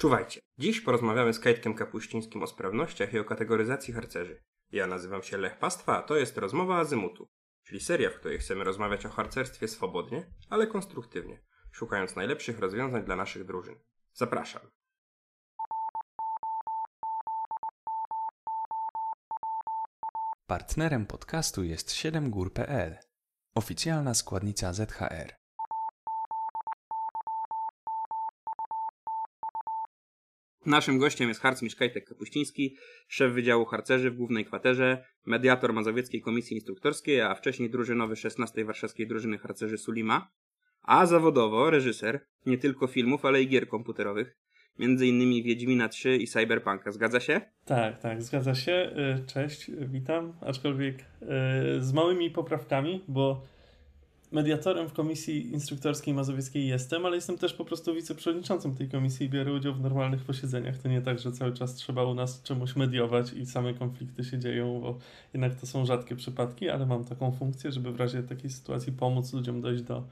Czuwajcie. Dziś porozmawiamy z Kajtkiem Kapuścińskim o sprawnościach i o kategoryzacji harcerzy. Ja nazywam się Lech Pastwa, a to jest Rozmowa Azymutu, czyli seria, w której chcemy rozmawiać o harcerstwie swobodnie, ale konstruktywnie, szukając najlepszych rozwiązań dla naszych drużyn. Zapraszam. Partnerem podcastu jest 7gór.pl, oficjalna składnica ZHR. Naszym gościem jest harcmistrz Kajtek Kapuściński, szef Wydziału Harcerzy w Głównej Kwaterze, mediator Mazowieckiej Komisji Instruktorskiej, a wcześniej drużynowy 16 Warszawskiej Drużyny Harcerzy Sulima, a zawodowo reżyser nie tylko filmów, ale i gier komputerowych, między innymi Wiedźmina 3 i Cyberpunka. Zgadza się? Tak, tak, zgadza się. Y, Cześć, witam, aczkolwiek y, z małymi poprawkami, bo mediatorem w komisji instruktorskiej mazowieckiej jestem, ale jestem też po prostu wiceprzewodniczącym tej komisji i biorę udział w normalnych posiedzeniach. To nie tak, że cały czas trzeba u nas czemuś mediować i same konflikty się dzieją, bo jednak to są rzadkie przypadki, ale mam taką funkcję, żeby w razie takiej sytuacji pomóc ludziom dojść do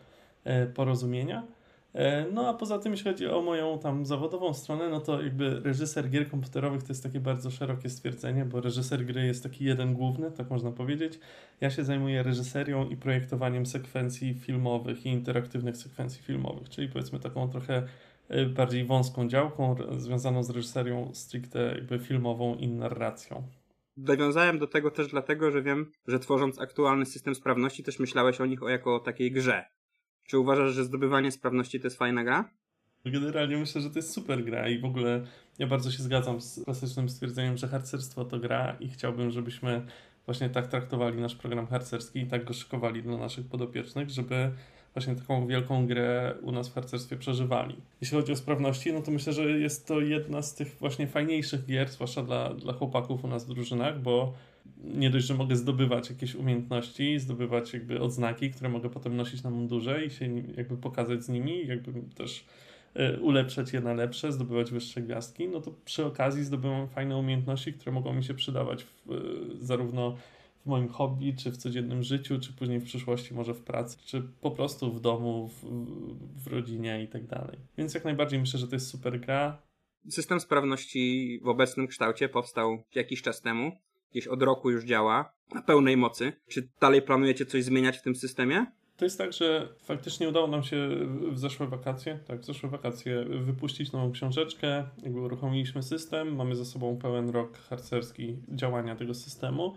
e, porozumienia. E, No a poza tym, jeśli chodzi o moją tam zawodową stronę, no to jakby reżyser gier komputerowych to jest takie bardzo szerokie stwierdzenie, bo reżyser gry jest taki jeden główny, tak można powiedzieć. Ja się zajmuję reżyserią i projektowaniem sekwencji filmowych i interaktywnych sekwencji filmowych, czyli powiedzmy taką trochę e, bardziej wąską działką związaną z reżyserią stricte jakby filmową i narracją. Nawiązałem do tego też dlatego, że wiem, że tworząc aktualny system sprawności też myślałeś o nich o jako o takiej grze. Czy uważasz, że zdobywanie sprawności to jest fajna gra? Generalnie myślę, że to jest super gra i w ogóle ja bardzo się zgadzam z klasycznym stwierdzeniem, że harcerstwo to gra i chciałbym, żebyśmy właśnie tak traktowali nasz program harcerski i tak go szykowali dla naszych podopiecznych, żeby właśnie taką wielką grę u nas w harcerstwie przeżywali. Jeśli chodzi o sprawności, no to myślę, że jest to jedna z tych właśnie fajniejszych gier, zwłaszcza dla, dla chłopaków u nas w drużynach, bo nie dość, że mogę zdobywać jakieś umiejętności, zdobywać jakby odznaki, które mogę potem nosić na mundurze i się jakby pokazać z nimi, jakby też e, ulepszać je na lepsze, zdobywać wyższe gwiazdki, no to przy okazji zdobywam fajne umiejętności, które mogą mi się przydawać w, e, zarówno w moim hobby, czy w codziennym życiu, czy później w przyszłości może w pracy, czy po prostu w domu, w, w rodzinie i tak dalej. Więc jak najbardziej myślę, że to jest super gra. System sprawności w obecnym kształcie powstał jakiś czas temu. Gdzieś od roku już działa na pełnej mocy. Czy dalej planujecie coś zmieniać w tym systemie? To jest tak, że faktycznie udało nam się w- zeszłe wakacje, tak, w zeszłe wakacje wypuścić nową książeczkę, jakby uruchomiliśmy system, mamy za sobą pełen rok harcerski działania tego systemu,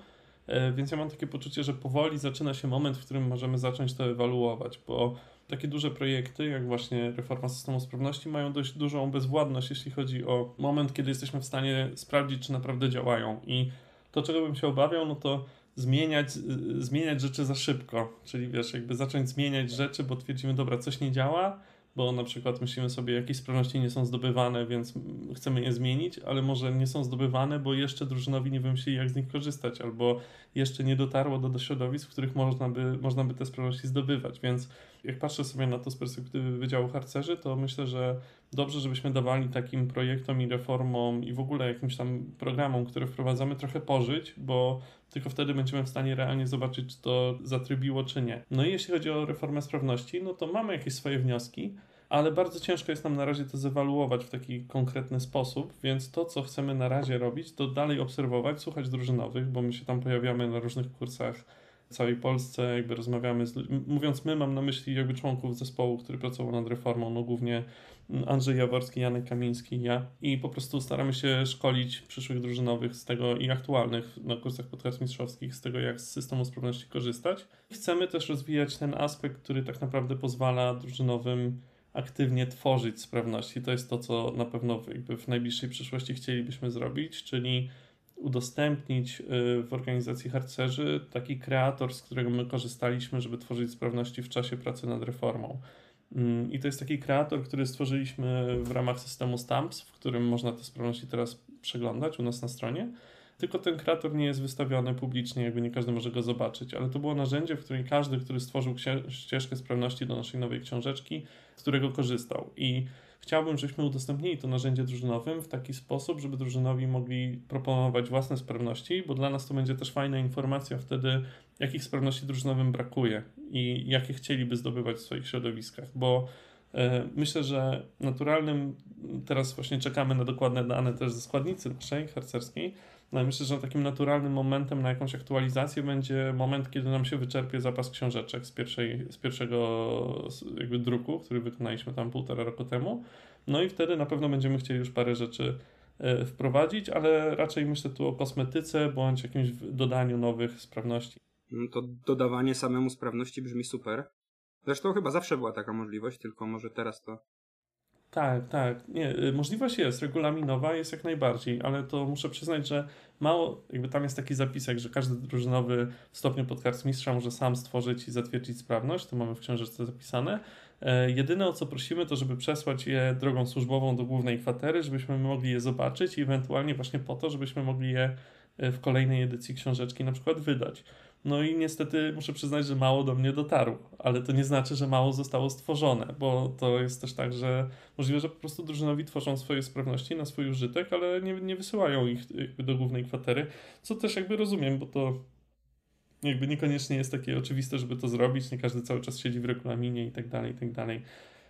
e, więc ja mam takie poczucie, że powoli zaczyna się moment, w którym możemy zacząć to ewaluować, bo takie duże projekty, jak właśnie reforma systemu sprawności, mają dość dużą bezwładność, jeśli chodzi o moment, kiedy jesteśmy w stanie sprawdzić, czy naprawdę działają i to, czego bym się obawiał, no to zmieniać, z- zmieniać rzeczy za szybko. Czyli wiesz, jakby zacząć zmieniać rzeczy, bo twierdzimy, dobra, coś nie działa, bo na przykład myślimy sobie, jakieś sprawności nie są zdobywane, więc chcemy je zmienić, ale może nie są zdobywane, bo jeszcze drużynowi nie wymyślili, jak z nich korzystać, albo jeszcze nie dotarło do, do środowisk, w których można by, można by te sprawności zdobywać. Więc jak patrzę sobie na to z perspektywy Wydziału Harcerzy, to myślę, że dobrze, żebyśmy dawali takim projektom i reformom i w ogóle jakimś tam programom, które wprowadzamy, trochę pożyć, bo tylko wtedy będziemy w stanie realnie zobaczyć, czy to zatrybiło, czy nie. No i jeśli chodzi o reformę sprawności, no to mamy jakieś swoje wnioski, ale bardzo ciężko jest nam na razie to zewaluować w taki konkretny sposób, więc to, co chcemy na razie robić, to dalej obserwować, słuchać drużynowych, bo my się tam pojawiamy na różnych kursach całej Polsce, jakby rozmawiamy z. Mówiąc my, mam na myśli jakby członków zespołu, który pracował nad reformą, no głównie Andrzej Jaworski, Janek Kamiński i ja i po prostu staramy się szkolić przyszłych drużynowych z tego i aktualnych na kursach podkarmistrzowskich z tego, jak z systemu sprawności korzystać. Chcemy też rozwijać ten aspekt, który tak naprawdę pozwala drużynowym aktywnie tworzyć sprawności. To jest to, co na pewno jakby w najbliższej przyszłości chcielibyśmy zrobić, czyli udostępnić y, w organizacji harcerzy taki kreator, z którego my korzystaliśmy, żeby tworzyć sprawności w czasie pracy nad reformą. Mm, I to jest taki kreator, który stworzyliśmy w ramach systemu Stamps, w którym można te sprawności teraz przeglądać u nas na stronie. Tylko ten kreator nie jest wystawiony publicznie, jakby nie każdy może go zobaczyć, ale to było narzędzie, w którym każdy, który stworzył ścieżkę sprawności do naszej nowej książeczki, z którego korzystał. I chciałbym, żebyśmy udostępnili to narzędzie drużynowym w taki sposób, żeby drużynowi mogli proponować własne sprawności, bo dla nas to będzie też fajna informacja wtedy, jakich sprawności drużynowym brakuje i jakie chcieliby zdobywać w swoich środowiskach, bo E, myślę, że naturalnym, teraz właśnie czekamy na dokładne dane też ze składnicy naszej harcerskiej, no myślę, że takim naturalnym momentem na jakąś aktualizację będzie moment, kiedy nam się wyczerpie zapas książeczek z, pierwszej, z pierwszego jakby druku, który wykonaliśmy tam półtora roku temu. No i wtedy na pewno będziemy chcieli już parę rzeczy e, wprowadzić, ale raczej myślę tu o kosmetyce bądź jakimś dodaniu nowych sprawności. No to dodawanie samemu sprawności brzmi super. Zresztą chyba zawsze była taka możliwość, tylko może teraz to. Tak, tak. Nie, y, możliwość jest, regulaminowa jest jak najbardziej, ale to muszę przyznać, że mało, jakby tam jest taki zapisek, że każdy drużynowy w stopniu podkarcmistrza może sam stworzyć i zatwierdzić sprawność, to mamy w książeczce zapisane. E, jedyne o co prosimy, to żeby przesłać je drogą służbową do głównej kwatery, żebyśmy mogli je zobaczyć i ewentualnie właśnie po to, żebyśmy mogli je e, w kolejnej edycji książeczki na przykład wydać. No i niestety muszę przyznać, że mało do mnie dotarło, ale to nie znaczy, że mało zostało stworzone, bo to jest też tak, że możliwe, że po prostu drużynowi tworzą swoje sprawności na swój użytek, ale nie, nie wysyłają ich do głównej kwatery, co też jakby rozumiem, bo to jakby niekoniecznie jest takie oczywiste, żeby to zrobić, nie każdy cały czas siedzi w regulaminie i tak dalej, i tak dalej.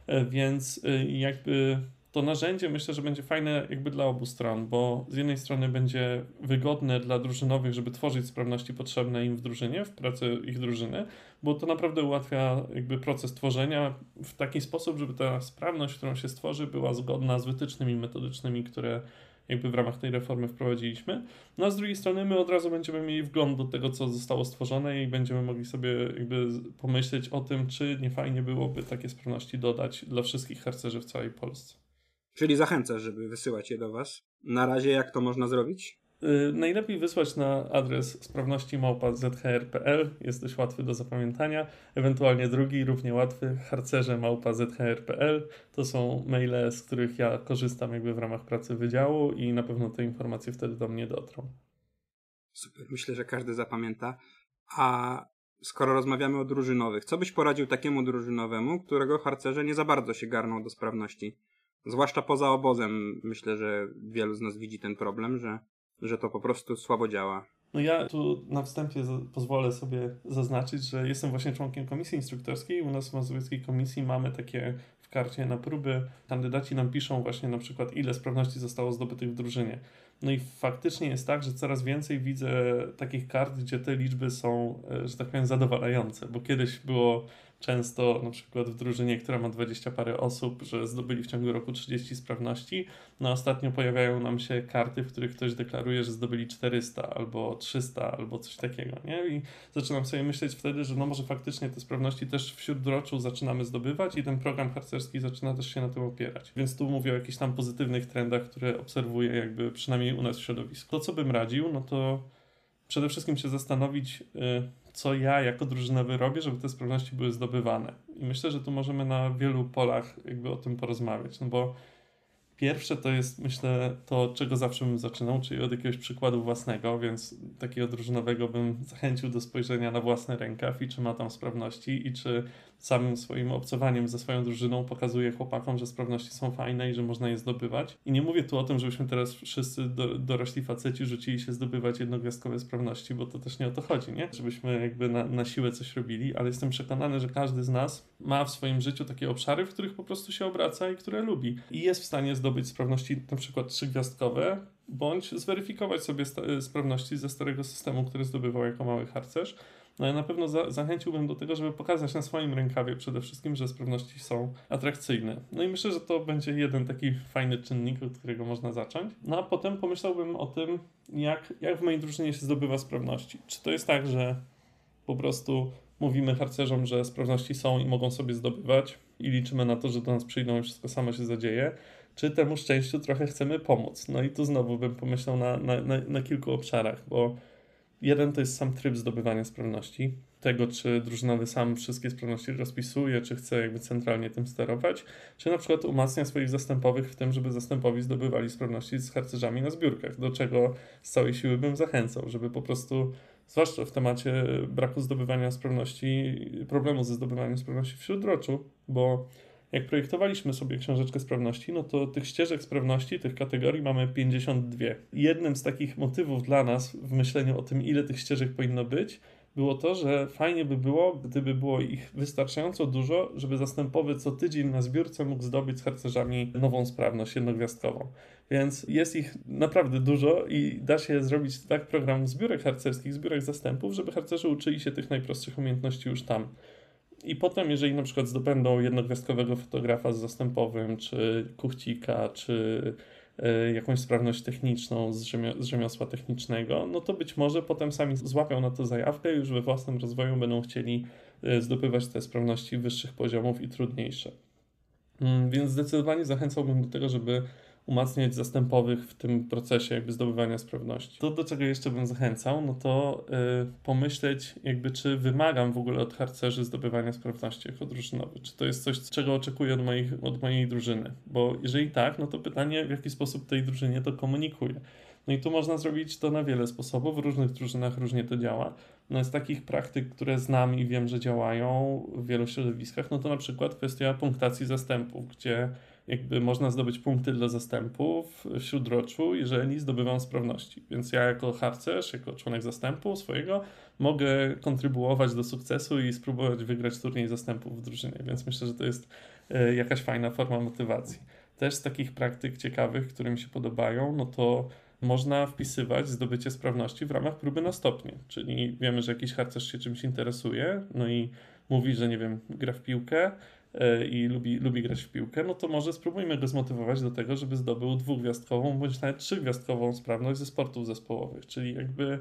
E, więc e, jakby to narzędzie myślę, że będzie fajne jakby dla obu stron, bo z jednej strony będzie wygodne dla drużynowych, żeby tworzyć sprawności potrzebne im w drużynie, w pracy ich drużyny, bo to naprawdę ułatwia jakby proces tworzenia w taki sposób, żeby ta sprawność, którą się stworzy, była zgodna z wytycznymi metodycznymi, które jakby w ramach tej reformy wprowadziliśmy. No a z drugiej strony my od razu będziemy mieli wgląd do tego, co zostało stworzone i będziemy mogli sobie jakby pomyśleć o tym, czy nie fajnie byłoby takie sprawności dodać dla wszystkich harcerzy w całej Polsce. Czyli zachęcasz, żeby wysyłać je do Was. Na razie jak to można zrobić? Yy, najlepiej wysłać na adres sprawności małpa zhr.pl, jest dość łatwy do zapamiętania. Ewentualnie drugi, równie łatwy, harcerze małpa zhr.pl. To są maile, z których ja korzystam jakby w ramach pracy wydziału i na pewno te informacje wtedy do mnie dotrą. Super, myślę, że każdy zapamięta. A skoro rozmawiamy o drużynowych, co byś poradził takiemu drużynowemu, którego harcerze nie za bardzo się garną do sprawności? Zwłaszcza poza obozem, myślę, że wielu z nas widzi ten problem, że, że to po prostu słabo działa. No ja tu na wstępie pozwolę sobie zaznaczyć, że jestem właśnie członkiem komisji instruktorskiej. U nas w Mazowieckiej Komisji mamy takie w karcie na próby. Kandydaci nam piszą właśnie na przykład ile sprawności zostało zdobytych w drużynie. No i faktycznie jest tak, że coraz więcej widzę takich kart, gdzie te liczby są, e, że tak powiem, zadowalające, bo kiedyś było często na przykład w drużynie, która ma 20 parę osób, że zdobyli w ciągu roku 30 sprawności. No ostatnio pojawiają nam się karty, w których ktoś deklaruje, że zdobyli 400 albo 300 albo coś takiego, nie? I zaczynam sobie myśleć wtedy, że no może faktycznie te sprawności też wśród droczu zaczynamy zdobywać i ten program harcerski zaczyna też się na tym opierać. Więc tu mówię o jakichś tam pozytywnych trendach, które obserwuję jakby przynajmniej u nas w środowisku. To co bym radził, no to przede wszystkim się zastanowić, y, co ja jako drużynowy robię, żeby te sprawności były zdobywane. I myślę, że tu możemy na wielu polach jakby o tym porozmawiać, no bo Pierwsze to jest, myślę, to, czego zawsze bym zaczynał, czyli od jakiegoś przykładu własnego, więc takiego drużynowego bym zachęcił do spojrzenia na własny rękaw i czy ma tam sprawności i czy samym swoim obcowaniem ze swoją drużyną pokazuje chłopakom, że sprawności są fajne i że można je zdobywać. I nie mówię tu o tym, żebyśmy teraz wszyscy do, dorośli faceci rzucili się zdobywać jednogwiazdkowe sprawności, bo to też nie o to chodzi, nie? Żebyśmy jakby na, na siłę coś robili, ale jestem przekonany, że każdy z nas ma w swoim życiu takie obszary, w których po prostu się obraca i które lubi. I jest w stanie zdobyć sprawności na przykład trzygwiazdkowe, bądź zweryfikować sobie sprawności ze starego systemu, który zdobywał jako mały harcerz no ja na pewno za zachęciłbym do tego, żeby pokazać na swoim rękawie przede wszystkim, że sprawności są atrakcyjne. No i myślę, że to będzie jeden taki fajny czynnik, od którego można zacząć. No a potem pomyślałbym o tym, jak, jak w mojej drużynie się zdobywa sprawności. Czy to jest tak, że po prostu mówimy harcerzom, że sprawności są i mogą sobie zdobywać i liczymy na to, że do nas przyjdą i wszystko samo się zadzieje, czy temu szczęściu trochę chcemy pomóc. No i tu znowu bym pomyślał na, na, na, na kilku obszarach, bo Jeden to jest sam tryb zdobywania sprawności, tego czy drużynowy sam wszystkie sprawności rozpisuje, czy chce jakby centralnie tym sterować, czy na przykład umacnia swoich zastępowych w tym, żeby zastępowi zdobywali sprawności z harcerzami na zbiórkach, do czego z całej siły bym zachęcał, żeby po prostu, zwłaszcza w temacie braku zdobywania sprawności, problemu ze zdobywaniem sprawności wśród roczu, bo jak projektowaliśmy sobie książeczkę sprawności, no to tych ścieżek sprawności, tych kategorii mamy 52. Jednym z takich motywów dla nas w myśleniu o tym, ile tych ścieżek powinno być, było to, że fajnie by było, gdyby było ich wystarczająco dużo, żeby zastępowy co tydzień na zbiórce mógł zdobyć z harcerzami nową sprawność jednogwiazdkową. Więc jest ich naprawdę dużo i da się zrobić tak program zbiórek harcerskich, zbiórek zastępów, żeby harcerze uczyli się tych najprostszych umiejętności już tam. I potem, jeżeli na przykład zdobędą jednogwiazdkowego fotografa z zastępowym, czy kuchcika, czy e, jakąś sprawność techniczną z, rzemio z rzemiosła technicznego, no to być może potem sami złapią na to zajawkę i już we własnym rozwoju będą chcieli e, zdobywać te sprawności wyższych poziomów i trudniejsze. Mm, więc zdecydowanie zachęcałbym do tego, żeby umacniać zastępowych w tym procesie jakby zdobywania sprawności. To, do czego jeszcze bym zachęcał, no to yy, pomyśleć jakby, czy wymagam w ogóle od harcerzy zdobywania sprawności jako drużynowy. Czy to jest coś, czego oczekuję od, moich, od mojej drużyny? Bo jeżeli tak, no to pytanie, w jaki sposób tej drużynie to komunikuje. No i tu można zrobić to na wiele sposobów, w różnych drużynach różnie to działa. No z takich praktyk, które znam i wiem, że działają w wielu środowiskach, no to na przykład kwestia punktacji zastępów, gdzie jakby można zdobyć punkty dla zastępów w śródroczu, jeżeli zdobywam sprawności. Więc ja jako harcerz, jako członek zastępu swojego, mogę kontrybuować do sukcesu i spróbować wygrać turniej zastępów w drużynie. Więc myślę, że to jest e, jakaś fajna forma motywacji. Też z takich praktyk ciekawych, które mi się podobają, no to można wpisywać zdobycie sprawności w ramach próby na stopnie. Czyli wiemy, że jakiś harcerz się czymś interesuje, no i mówi, że nie wiem, gra w piłkę, i lubi, lubi grać w piłkę, no to może spróbujmy go zmotywować do tego, żeby zdobył dwugwiazdkową bądź nawet trzygwiazdkową sprawność ze sportów zespołowych, czyli jakby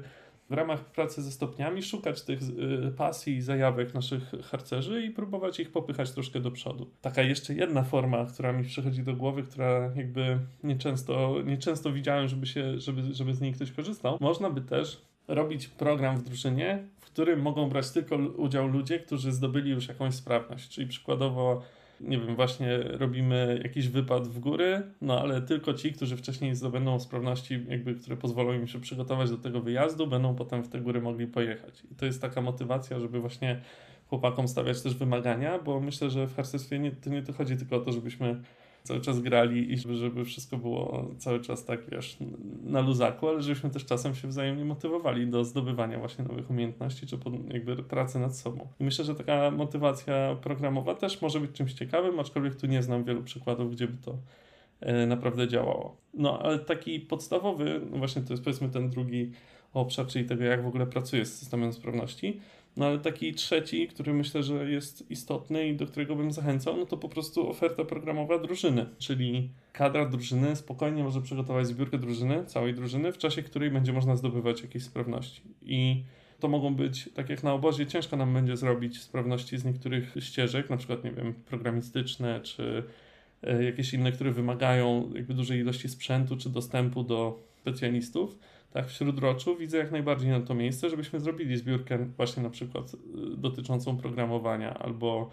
w ramach pracy ze stopniami szukać tych y, pasji i zajawek naszych harcerzy i próbować ich popychać troszkę do przodu. Taka jeszcze jedna forma, która mi przychodzi do głowy, która jakby nieczęsto, nieczęsto widziałem, żeby, się, żeby, żeby z niej ktoś korzystał. Można by też robić program w drużynie, w którym mogą brać tylko udział ludzie, którzy zdobyli już jakąś sprawność. Czyli przykładowo, nie wiem, właśnie robimy jakiś wypad w góry, no ale tylko ci, którzy wcześniej zdobędą sprawności, jakby, które pozwolą im się przygotować do tego wyjazdu, będą potem w te góry mogli pojechać. I to jest taka motywacja, żeby właśnie chłopakom stawiać też wymagania, bo myślę, że w harcerstwie nie, to nie to chodzi tylko o to, żebyśmy cały czas grali i żeby wszystko było cały czas tak, wiesz, na luzaku, ale żebyśmy też czasem się wzajemnie motywowali do zdobywania właśnie nowych umiejętności, czy jakby pracy nad sobą. I myślę, że taka motywacja programowa też może być czymś ciekawym, aczkolwiek tu nie znam wielu przykładów, gdzie by to e, naprawdę działało. No, ale taki podstawowy, no właśnie to jest powiedzmy ten drugi obszar, czyli tego, jak w ogóle pracuje z systemem sprawności, no ale taki trzeci, który myślę, że jest istotny i do którego bym zachęcał, no to po prostu oferta programowa drużyny, czyli kadra drużyny spokojnie może przygotować zbiórkę drużyny, całej drużyny, w czasie której będzie można zdobywać jakieś sprawności. I to mogą być, tak jak na obozie, ciężko nam będzie zrobić sprawności z niektórych ścieżek, na przykład, nie wiem, programistyczne, czy e, jakieś inne, które wymagają jakby dużej ilości sprzętu, czy dostępu do specjalistów tak w śródroczu widzę jak najbardziej na to miejsce, żebyśmy zrobili zbiórkę właśnie na przykład y, dotyczącą programowania albo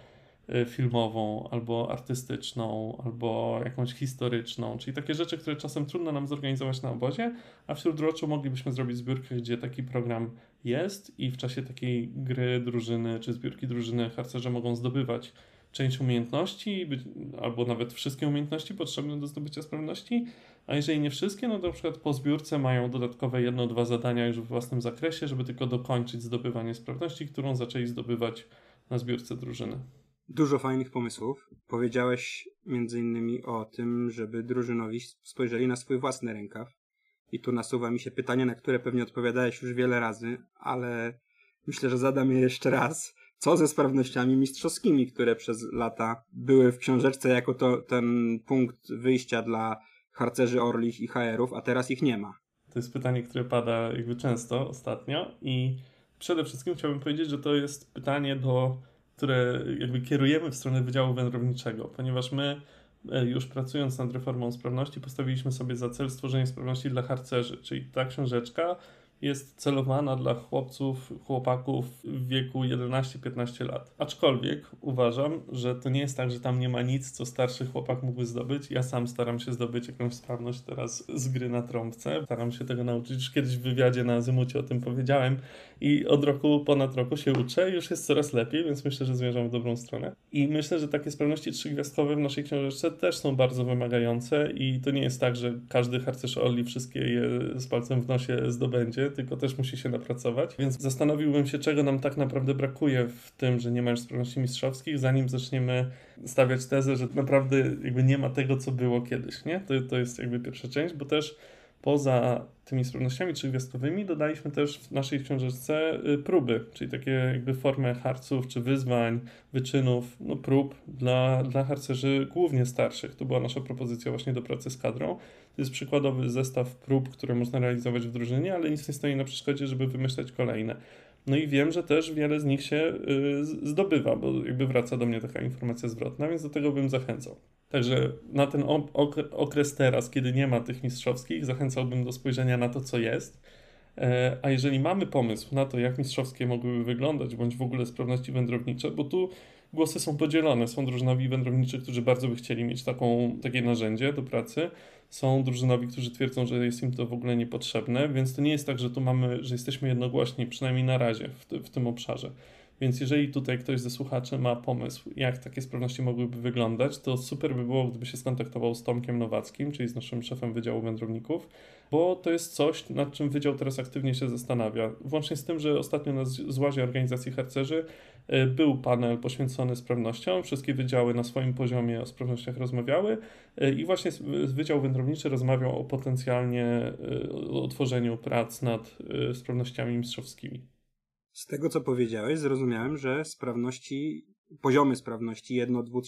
y, filmową, albo artystyczną, albo jakąś historyczną, czyli takie rzeczy, które czasem trudno nam zorganizować na obozie, a w śródroczu moglibyśmy zrobić zbiórkę, gdzie taki program jest i w czasie takiej gry drużyny czy zbiórki drużyny harcerze mogą zdobywać część umiejętności, albo nawet wszystkie umiejętności potrzebne do zdobycia sprawności, a jeżeli nie wszystkie, no to na przykład po zbiórce mają dodatkowe jedno, dwa zadania już w własnym zakresie, żeby tylko dokończyć zdobywanie sprawności, którą zaczęli zdobywać na zbiórce drużyny. Dużo fajnych pomysłów. Powiedziałeś między innymi o tym, żeby drużynowi spojrzeli na swój własny rękaw. I tu nasuwa mi się pytanie, na które pewnie odpowiadałeś już wiele razy, ale myślę, że zadam je jeszcze raz. Co ze sprawnościami mistrzowskimi, które przez lata były w książeczce jako to, ten punkt wyjścia dla harcerzy Orlich i HR-ów, a teraz ich nie ma? To jest pytanie, które pada jakby często ostatnio i przede wszystkim chciałbym powiedzieć, że to jest pytanie, do, które jakby kierujemy w stronę Wydziału Wędrowniczego, ponieważ my e, już pracując nad reformą sprawności postawiliśmy sobie za cel stworzenie sprawności dla harcerzy, czyli ta książeczka jest celowana dla chłopców, chłopaków w wieku 11-15 lat. Aczkolwiek uważam, że to nie jest tak, że tam nie ma nic, co starszy chłopak mógłby zdobyć. Ja sam staram się zdobyć jakąś sprawność teraz z gry na trąbce. Staram się tego nauczyć. Już kiedyś w wywiadzie na Azymucie o tym powiedziałem i od roku, ponad roku się uczę. Już jest coraz lepiej, więc myślę, że zmierzam w dobrą stronę. I myślę, że takie sprawności trzygwiazdkowe w naszej książeczce też są bardzo wymagające i to nie jest tak, że każdy harcerz Oli wszystkie je z palcem w nosie zdobędzie tylko też musi się napracować. Więc zastanowiłbym się, czego nam tak naprawdę brakuje w tym, że nie ma już sprawności mistrzowskich, zanim zaczniemy stawiać tezę, że naprawdę jakby nie ma tego, co było kiedyś, nie? To, to jest jakby pierwsza część, bo też poza tymi sprawnościami trzygwiazdkowymi dodaliśmy też w naszej książeczce y, próby, czyli takie jakby formę harców czy wyzwań, wyczynów, no prób dla, dla harcerzy głównie starszych. To była nasza propozycja właśnie do pracy z kadrą. To jest przykładowy zestaw prób, które można realizować w drużynie, ale nic nie stoi na przeszkodzie, żeby wymyślać kolejne. No i wiem, że też wiele z nich się y, zdobywa, bo jakby wraca do mnie taka informacja zwrotna, więc do tego bym zachęcał. Także na ten okres teraz, kiedy nie ma tych mistrzowskich, zachęcałbym do spojrzenia na to, co jest. E, a jeżeli mamy pomysł na to, jak mistrzowskie mogłyby wyglądać, bądź w ogóle sprawności wędrownicze, bo tu głosy są podzielone. Są drużynowi wędrowniczy, którzy bardzo by chcieli mieć taką, takie narzędzie do pracy. Są drużynowi, którzy twierdzą, że jest im to w ogóle niepotrzebne, więc to nie jest tak, że tu mamy, że jesteśmy jednogłośni, przynajmniej na razie w, w tym obszarze. Więc jeżeli tutaj ktoś ze słuchaczy ma pomysł, jak takie sprawności mogłyby wyglądać, to super by było, gdyby się skontaktował z Tomkiem Nowackim, czyli z naszym szefem Wydziału Wędrowników, bo to jest coś, nad czym Wydział teraz aktywnie się zastanawia. Włącznie z tym, że ostatnio na złazie organizacji harcerzy e, był panel poświęcony sprawnościom. Wszystkie wydziały na swoim poziomie o sprawnościach rozmawiały e, i właśnie Wydział Wędrowniczy rozmawiał o potencjalnie e, o tworzeniu prac nad sprawnościami mistrzowskimi. Z tego, co powiedziałeś, zrozumiałem, że sprawności, poziomy sprawności jedno, dwu,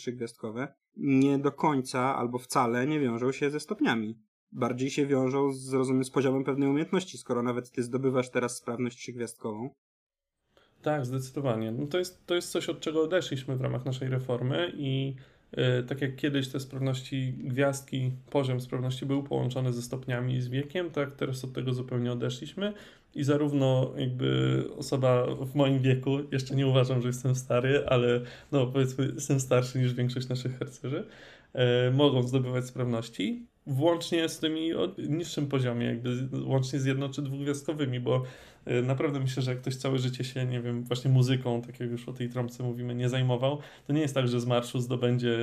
nie do końca albo wcale nie wiążą się ze stopniami. Bardziej się wiążą z, rozumiem, z poziomem pewnej umiejętności, skoro nawet ty zdobywasz teraz sprawność trzygwiazdkową. Tak, zdecydowanie. No to, jest, to jest coś, od czego odeszliśmy w ramach naszej reformy i yy, tak jak kiedyś te sprawności gwiazdki, poziom sprawności był połączony ze stopniami i z wiekiem, tak teraz od tego zupełnie odeszliśmy i zarówno jakby osoba w moim wieku, jeszcze nie uważam, że jestem stary, ale no powiedzmy jestem starszy niż większość naszych harcerzy, e, mogą zdobywać sprawności, włącznie z tymi o niższym poziomie, jakby łącznie z jedno czy dwugwiazdkowymi, bo e, naprawdę myślę, że jak ktoś całe życie się, nie wiem, właśnie muzyką, tak jak już o tej trąbce mówimy, nie zajmował, to nie jest tak, że z marszu zdobędzie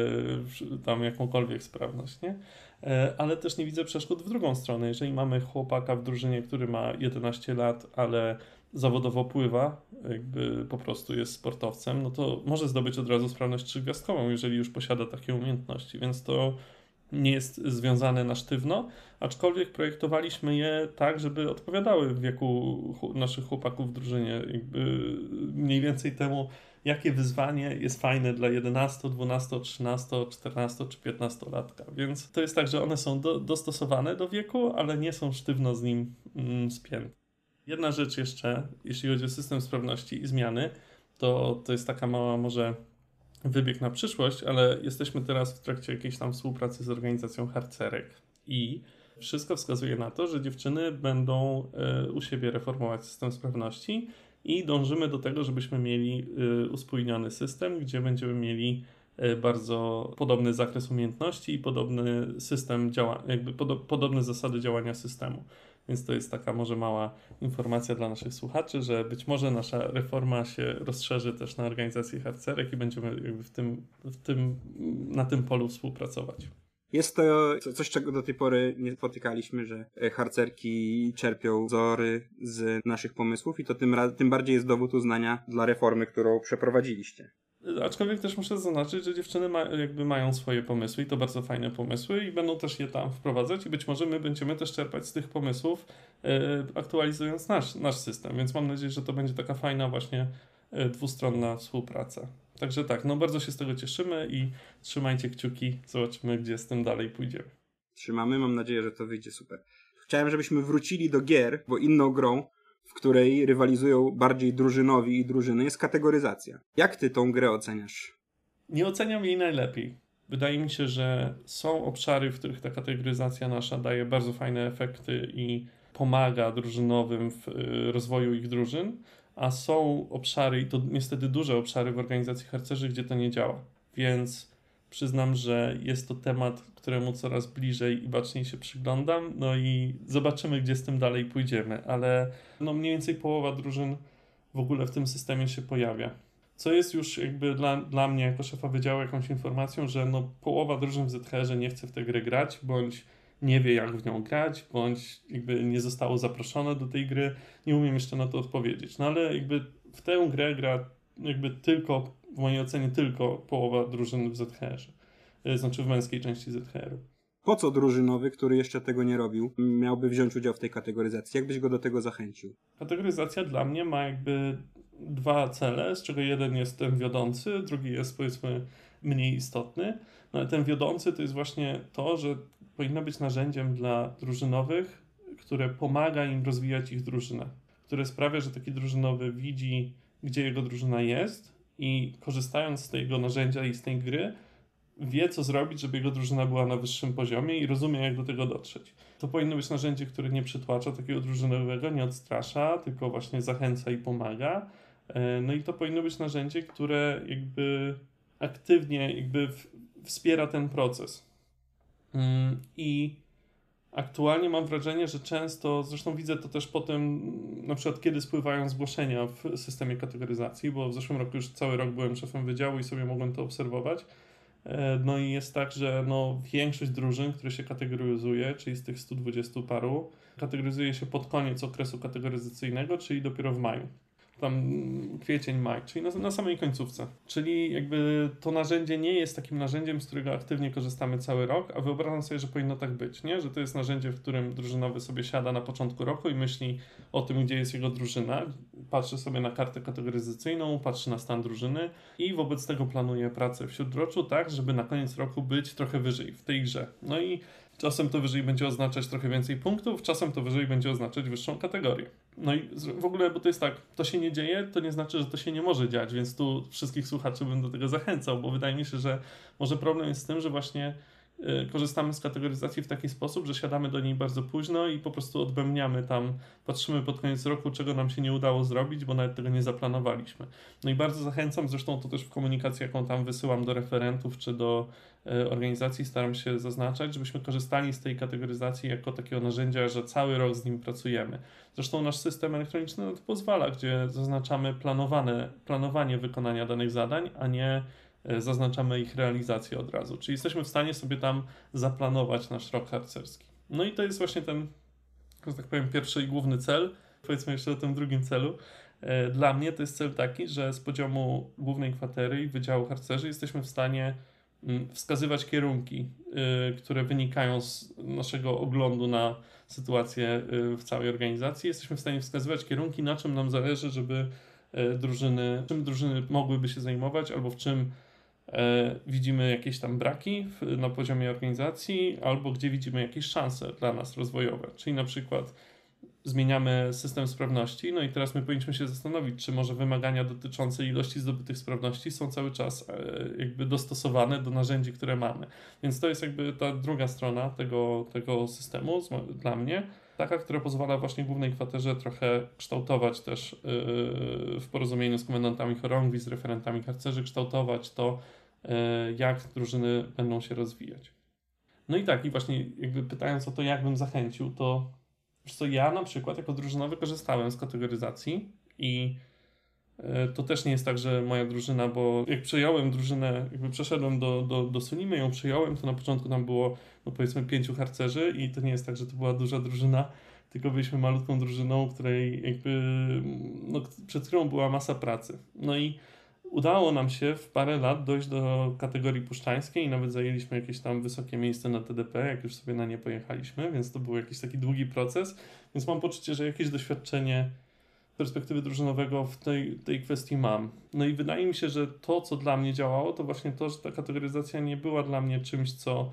tam jakąkolwiek sprawność, nie? E, ale też nie widzę przeszkód w drugą stronę. Jeżeli mamy chłopaka w drużynie, który ma 11 lat, ale zawodowo pływa, jakby po prostu jest sportowcem, no to może zdobyć od razu sprawność trzygwiazdkową, jeżeli już posiada takie umiejętności, więc to nie jest związane na sztywno, aczkolwiek projektowaliśmy je tak, żeby odpowiadały w wieku naszych chłopaków w drużynie. Jakby mniej więcej temu, jakie wyzwanie jest fajne dla 11, 12, 13, 14 czy 15 latka. Więc to jest tak, że one są do, dostosowane do wieku, ale nie są sztywno z nim mm, spięte. Jedna rzecz jeszcze, jeśli chodzi o system sprawności i zmiany, to, to jest taka mała może wybieg na przyszłość, ale jesteśmy teraz w trakcie jakiejś tam współpracy z organizacją harcerek i wszystko wskazuje na to, że dziewczyny będą e, u siebie reformować system sprawności i dążymy do tego, żebyśmy mieli e, uspójniony system, gdzie będziemy mieli e, bardzo podobny zakres umiejętności i podobny system działania, jakby podobne zasady działania systemu. Więc to jest taka może mała informacja dla naszych słuchaczy, że być może nasza reforma się rozszerzy też na organizację harcerek i będziemy w tym, w tym, na tym polu współpracować. Jest to coś, czego do tej pory nie spotykaliśmy, że harcerki czerpią wzory z naszych pomysłów i to tym, tym bardziej jest dowód uznania dla reformy, którą przeprowadziliście. Aczkolwiek też muszę zaznaczyć, że dziewczyny ma, jakby mają swoje pomysły i to bardzo fajne pomysły i będą też je tam wprowadzać i być może my będziemy też czerpać z tych pomysłów, e, aktualizując nasz, nasz system, więc mam nadzieję, że to będzie taka fajna właśnie e, dwustronna współpraca. Także tak, no bardzo się z tego cieszymy i trzymajcie kciuki, zobaczymy gdzie z tym dalej pójdziemy. Trzymamy, mam nadzieję, że to wyjdzie super. Chciałem, żebyśmy wrócili do gier, bo inną grą w której rywalizują bardziej drużynowi i drużyny, jest kategoryzacja. Jak ty tą grę oceniasz? Nie oceniam jej najlepiej. Wydaje mi się, że są obszary, w których ta kategoryzacja nasza daje bardzo fajne efekty i pomaga drużynowym w y, rozwoju ich drużyn, a są obszary, i to niestety duże obszary w organizacji harcerzy, gdzie to nie działa. Więc Przyznam, że jest to temat, któremu coraz bliżej i baczniej się przyglądam. No i zobaczymy, gdzie z tym dalej pójdziemy, ale no mniej więcej połowa drużyn w ogóle w tym systemie się pojawia. Co jest już jakby dla, dla mnie jako szefa wydziału jakąś informacją, że no połowa drużyn w ZHR-ze nie chce w tę grę grać, bądź nie wie, jak w nią grać, bądź jakby nie zostało zaproszone do tej gry. Nie umiem jeszcze na to odpowiedzieć. No ale jakby w tę grę gra jakby tylko, w mojej ocenie, tylko połowa drużyn w ZHR-ze. Znaczy w męskiej części ZHR-u. Po co drużynowy, który jeszcze tego nie robił, miałby wziąć udział w tej kategoryzacji? Jak byś go do tego zachęcił? Kategoryzacja dla mnie ma jakby dwa cele, z czego jeden jest ten wiodący, drugi jest powiedzmy mniej istotny. No ale ten wiodący to jest właśnie to, że powinno być narzędziem dla drużynowych, które pomaga im rozwijać ich drużynę, które sprawia, że taki drużynowy widzi, gdzie jego drużyna jest i korzystając z tego narzędzia i z tej gry, wie, co zrobić, żeby jego drużyna była na wyższym poziomie i rozumie, jak do tego dotrzeć. To powinno być narzędzie, które nie przytłacza takiego drużynowego, nie odstrasza, tylko właśnie zachęca i pomaga. E, no i to powinno być narzędzie, które jakby aktywnie jakby wspiera ten proces. Mm, I aktualnie mam wrażenie, że często, zresztą widzę to też po tym, na przykład kiedy spływają zgłoszenia w systemie kategoryzacji, bo w zeszłym roku już cały rok byłem szefem wydziału i sobie mogłem to obserwować. E, no i jest tak, że no większość drużyn, które się kategoryzuje, czyli z tych 120 paru, kategoryzuje się pod koniec okresu kategoryzacyjnego, czyli dopiero w maju tam kwiecień, maj, czyli na, na, samej końcówce. Czyli jakby to narzędzie nie jest takim narzędziem, z którego aktywnie korzystamy cały rok, a wyobrażam sobie, że powinno tak być, nie? Że to jest narzędzie, w którym drużynowy sobie siada na początku roku i myśli o tym, gdzie jest jego drużyna, patrzy sobie na kartę kategoryzacyjną, patrzy na stan drużyny i wobec tego planuje pracę w śródroczu tak, żeby na koniec roku być trochę wyżej w tej grze. No i Czasem to wyżej będzie oznaczać trochę więcej punktów, czasem to wyżej będzie oznaczać wyższą kategorię. No i w ogóle, bo to jest tak, to się nie dzieje, to nie znaczy, że to się nie może dziać, więc tu wszystkich słuchaczy bym do tego zachęcał, bo wydaje mi się, że może problem jest z tym, że właśnie Y, korzystamy z kategoryzacji w taki sposób, że siadamy do niej bardzo późno i po prostu odbębniamy tam, patrzymy pod koniec roku, czego nam się nie udało zrobić, bo nawet tego nie zaplanowaliśmy. No i bardzo zachęcam, zresztą to też w komunikacji, jaką tam wysyłam do referentów czy do organizacji, staram się zaznaczać, żebyśmy korzystali z tej kategoryzacji jako takiego narzędzia, że cały rok z nim pracujemy. Zresztą nasz system elektroniczny na to pozwala, gdzie zaznaczamy planowane, planowanie wykonania danych zadań, a nie E, zaznaczamy ich realizację od razu. Czyli jesteśmy w stanie sobie tam zaplanować nasz rok harcerski. No i to jest właśnie ten, że tak powiem, pierwszy i główny cel. Powiedzmy jeszcze o tym drugim celu. E, dla mnie to jest cel taki, że z poziomu głównej kwatery i Wydziału Harcerzy jesteśmy w stanie wskazywać kierunki, e, które wynikają z naszego oglądu na sytuację w całej organizacji. Jesteśmy w stanie wskazywać kierunki, na czym nam zależy, żeby drużyny, czym drużyny mogłyby się zajmować, albo w czym E, widzimy jakieś tam braki na poziomie organizacji, albo gdzie widzimy jakieś szanse dla nas rozwojowe. Czyli na przykład zmieniamy system sprawności, no i teraz my powinniśmy się zastanowić, czy może wymagania dotyczące ilości zdobytych sprawności są cały czas e, jakby dostosowane do narzędzi, które mamy. Więc to jest jakby ta druga strona tego, tego systemu dla mnie taka, która pozwala właśnie głównej kwaterze trochę kształtować też yy, w porozumieniu z komendantami chorągwi, z referentami harcerzy, kształtować to, yy, jak drużyny będą się rozwijać. No i tak, i właśnie jakby pytając o to, jak bym zachęcił, to wiesz co, ja na przykład jako drużynowy korzystałem z kategoryzacji i yy, to też nie jest tak, że moja drużyna, bo jak przejąłem drużynę, jakby przeszedłem do, do, do Sunimy, ją przejąłem, to na początku tam było no powiedzmy pięciu harcerzy i to nie jest tak, że to była duża drużyna, tylko byliśmy malutką drużyną, której jakby, no, przed którą była masa pracy. No i udało nam się w parę lat dojść do kategorii puszczańskiej i nawet zajęliśmy jakieś tam wysokie miejsce na TDP, jak już sobie na nie pojechaliśmy, więc to był jakiś taki długi proces, więc mam poczucie, że jakieś doświadczenie perspektywy drużynowego w tej, tej kwestii mam. No i wydaje mi się, że to, co dla mnie działało, to właśnie to, że ta kategoryzacja nie była dla mnie czymś, co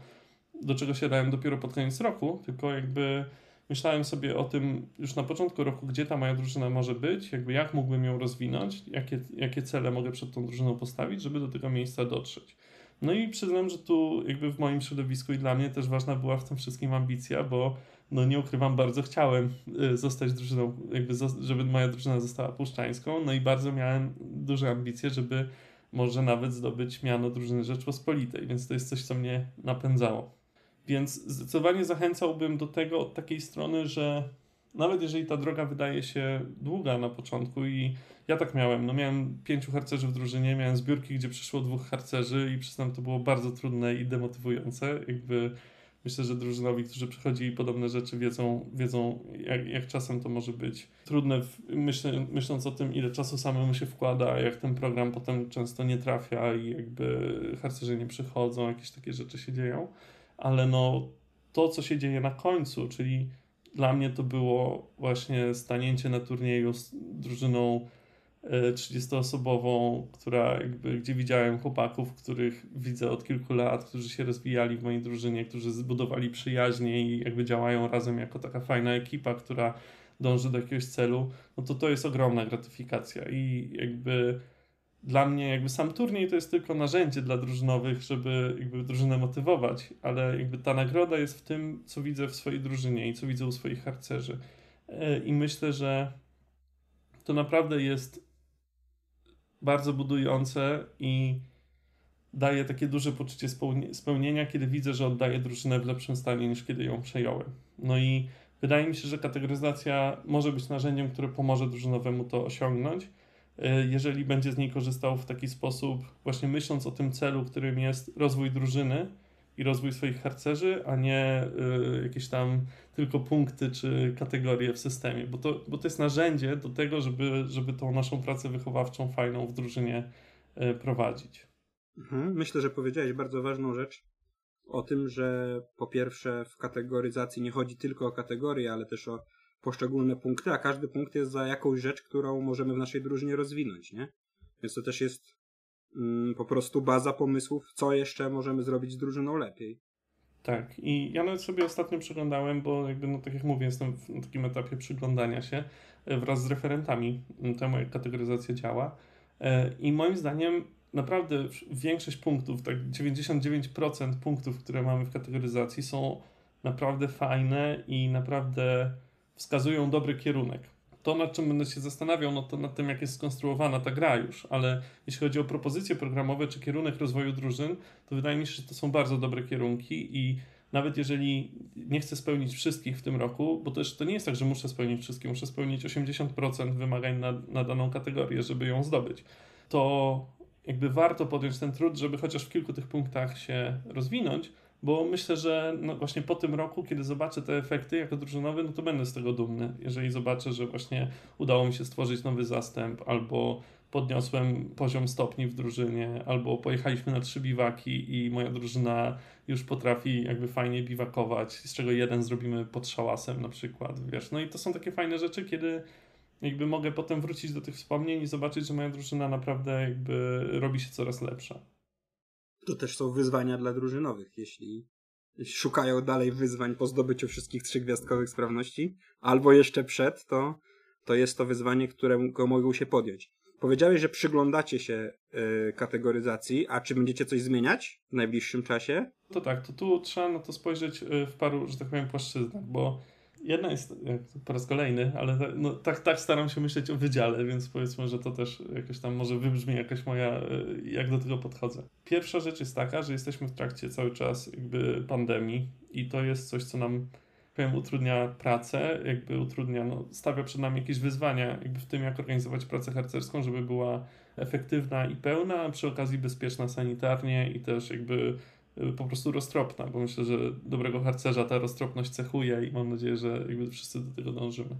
do czego się dałem dopiero pod koniec roku, tylko jakby myślałem sobie o tym już na początku roku, gdzie ta moja drużyna może być, jakby jak mógłbym ją rozwinąć, jakie, jakie cele mogę przed tą drużyną postawić, żeby do tego miejsca dotrzeć. No i przyznam, że tu jakby w moim środowisku i dla mnie też ważna była w tym wszystkim ambicja, bo no nie ukrywam, bardzo chciałem y, zostać drużyną, jakby żeby moja drużyna została puszczańską, no i bardzo miałem duże ambicje, żeby może nawet zdobyć miano drużyny Rzeczpospolitej, więc to jest coś, co mnie napędzało. Więc zdecydowanie zachęcałbym do tego od takiej strony, że nawet jeżeli ta droga wydaje się długa na początku i ja tak miałem, no miałem pięciu harcerzy w drużynie, miałem zbiórki, gdzie przyszło dwóch harcerzy i przyznam, to było bardzo trudne i demotywujące, jakby Myślę, że drużynowi, którzy przechodzili podobne rzeczy, wiedzą, wiedzą jak, jak czasem to może być trudne, w, myślę, myśląc o tym, ile czasu samemu się wkłada, jak ten program potem często nie trafia i jakby harcerze nie przychodzą, jakieś takie rzeczy się dzieją. Ale no, to, co się dzieje na końcu, czyli dla mnie to było właśnie stanięcie na turnieju z drużyną 30-osobową, która jakby, gdzie widziałem chłopaków, których widzę od kilku lat, którzy się rozwijali w mojej drużynie, którzy zbudowali przyjaźnie i jakby działają razem jako taka fajna ekipa, która dąży do jakiegoś celu, no to to jest ogromna gratyfikacja i jakby dla mnie jakby sam turniej to jest tylko narzędzie dla drużynowych, żeby jakby drużynę motywować, ale jakby ta nagroda jest w tym, co widzę w swojej drużynie i co widzę u swoich harcerzy. E, I myślę, że to naprawdę jest bardzo budujące i daje takie duże poczucie spełnienia, kiedy widzę, że oddaję drużynę w lepszym stanie niż kiedy ją przejąłem. No i wydaje mi się, że kategoryzacja może być narzędziem, które pomoże drużynowemu to osiągnąć, jeżeli będzie z niej korzystał w taki sposób, właśnie myśląc o tym celu, którym jest rozwój drużyny, i rozwój swoich harcerzy, a nie y, jakieś tam tylko punkty czy kategorie w systemie, bo to, bo to jest narzędzie do tego, żeby, żeby tą naszą pracę wychowawczą fajną w drużynie y, prowadzić. Mhm. Myślę, że powiedziałeś bardzo ważną rzecz o tym, że po pierwsze w kategoryzacji nie chodzi tylko o kategorie, ale też o poszczególne punkty, a każdy punkt jest za jakąś rzecz, którą możemy w naszej drużynie rozwinąć, nie? Więc to też jest Mm, po prostu baza pomysłów, co jeszcze możemy zrobić z drużyną lepiej. Tak, i ja nawet sobie ostatnio przyglądałem, bo jakby, no tak jak mówię, jestem w takim etapie przyglądania się e, wraz z referentami temu, jak kategoryzacja działa. E, I moim zdaniem naprawdę większość punktów, tak 99% punktów, które mamy w kategoryzacji są naprawdę fajne i naprawdę wskazują dobry kierunek. To, nad czym będę się zastanawiał, no to nad tym, jak jest skonstruowana ta gra już, ale jeśli chodzi o propozycje programowe czy kierunek rozwoju drużyn, to wydaje mi się, że to są bardzo dobre kierunki i nawet jeżeli nie chcę spełnić wszystkich w tym roku, bo też to nie jest tak, że muszę spełnić wszystkie, muszę spełnić 80% wymagań na, na daną kategorię, żeby ją zdobyć, to jakby warto podjąć ten trud, żeby chociaż w kilku tych punktach się rozwinąć, bo myślę, że no właśnie po tym roku, kiedy zobaczę te efekty jako drużynowy, no to będę z tego dumny. Jeżeli zobaczę, że właśnie udało mi się stworzyć nowy zastęp, albo podniosłem poziom stopni w drużynie, albo pojechaliśmy na trzy biwaki i moja drużyna już potrafi jakby fajnie biwakować, z czego jeden zrobimy pod szałasem na przykład, wiesz. No i to są takie fajne rzeczy, kiedy jakby mogę potem wrócić do tych wspomnień i zobaczyć, że moja drużyna naprawdę jakby robi się coraz lepsza. To też są wyzwania dla drużynowych, jeśli szukają dalej wyzwań po zdobyciu wszystkich trzygwiazdkowych sprawności, albo jeszcze przed, to, to jest to wyzwanie, którego mogą się podjąć. Powiedziałeś, że przyglądacie się y, kategoryzacji, a czy będziecie coś zmieniać w najbliższym czasie? To tak, to tu trzeba na to spojrzeć y, w paru, że tak powiem, płaszczyznach, bo jedna jest, po raz kolejny, ale no, tak, tak staram się myśleć o wydziale, więc powiedzmy, że to też jakoś tam może wybrzmi jakaś moja, e, jak do tego podchodzę. Pierwsza rzecz jest taka, że jesteśmy w trakcie cały czas jakby pandemii i to jest coś, co nam powiem, utrudnia pracę, jakby utrudnia, no, stawia przed nami jakieś wyzwania jakby w tym, jak organizować pracę harcerską, żeby była efektywna i pełna, a przy okazji bezpieczna sanitarnie i też jakby po prostu roztropna, bo myślę, że dobrego harcerza ta roztropność cechuje i mam nadzieję, że jakby wszyscy do tego dążymy.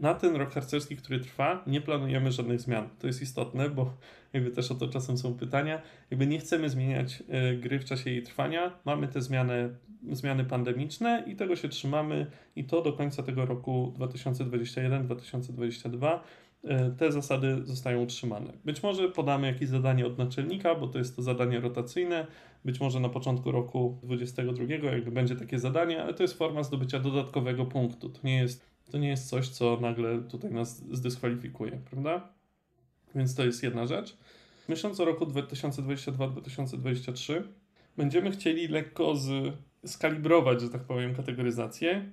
Na ten rok harcerski, który trwa, nie planujemy żadnych zmian. To jest istotne, bo jakby też o to czasem są pytania. Jakby nie chcemy zmieniać y, gry w czasie jej trwania. Mamy te zmiany, zmiany pandemiczne i tego się trzymamy i to do końca tego roku 2021-2022 E, te zasady zostają utrzymane. Być może podamy jakieś zadanie od naczelnika, bo to jest to zadanie rotacyjne. Być może na początku roku 2022 jakby będzie takie zadanie, ale to jest forma zdobycia dodatkowego punktu. To nie jest, to nie jest coś, co nagle tutaj nas zdyskwalifikuje, prawda? Więc to jest jedna rzecz. Myśląc o roku 2022-2023, będziemy chcieli lekko z, skalibrować, że tak powiem, kategoryzację.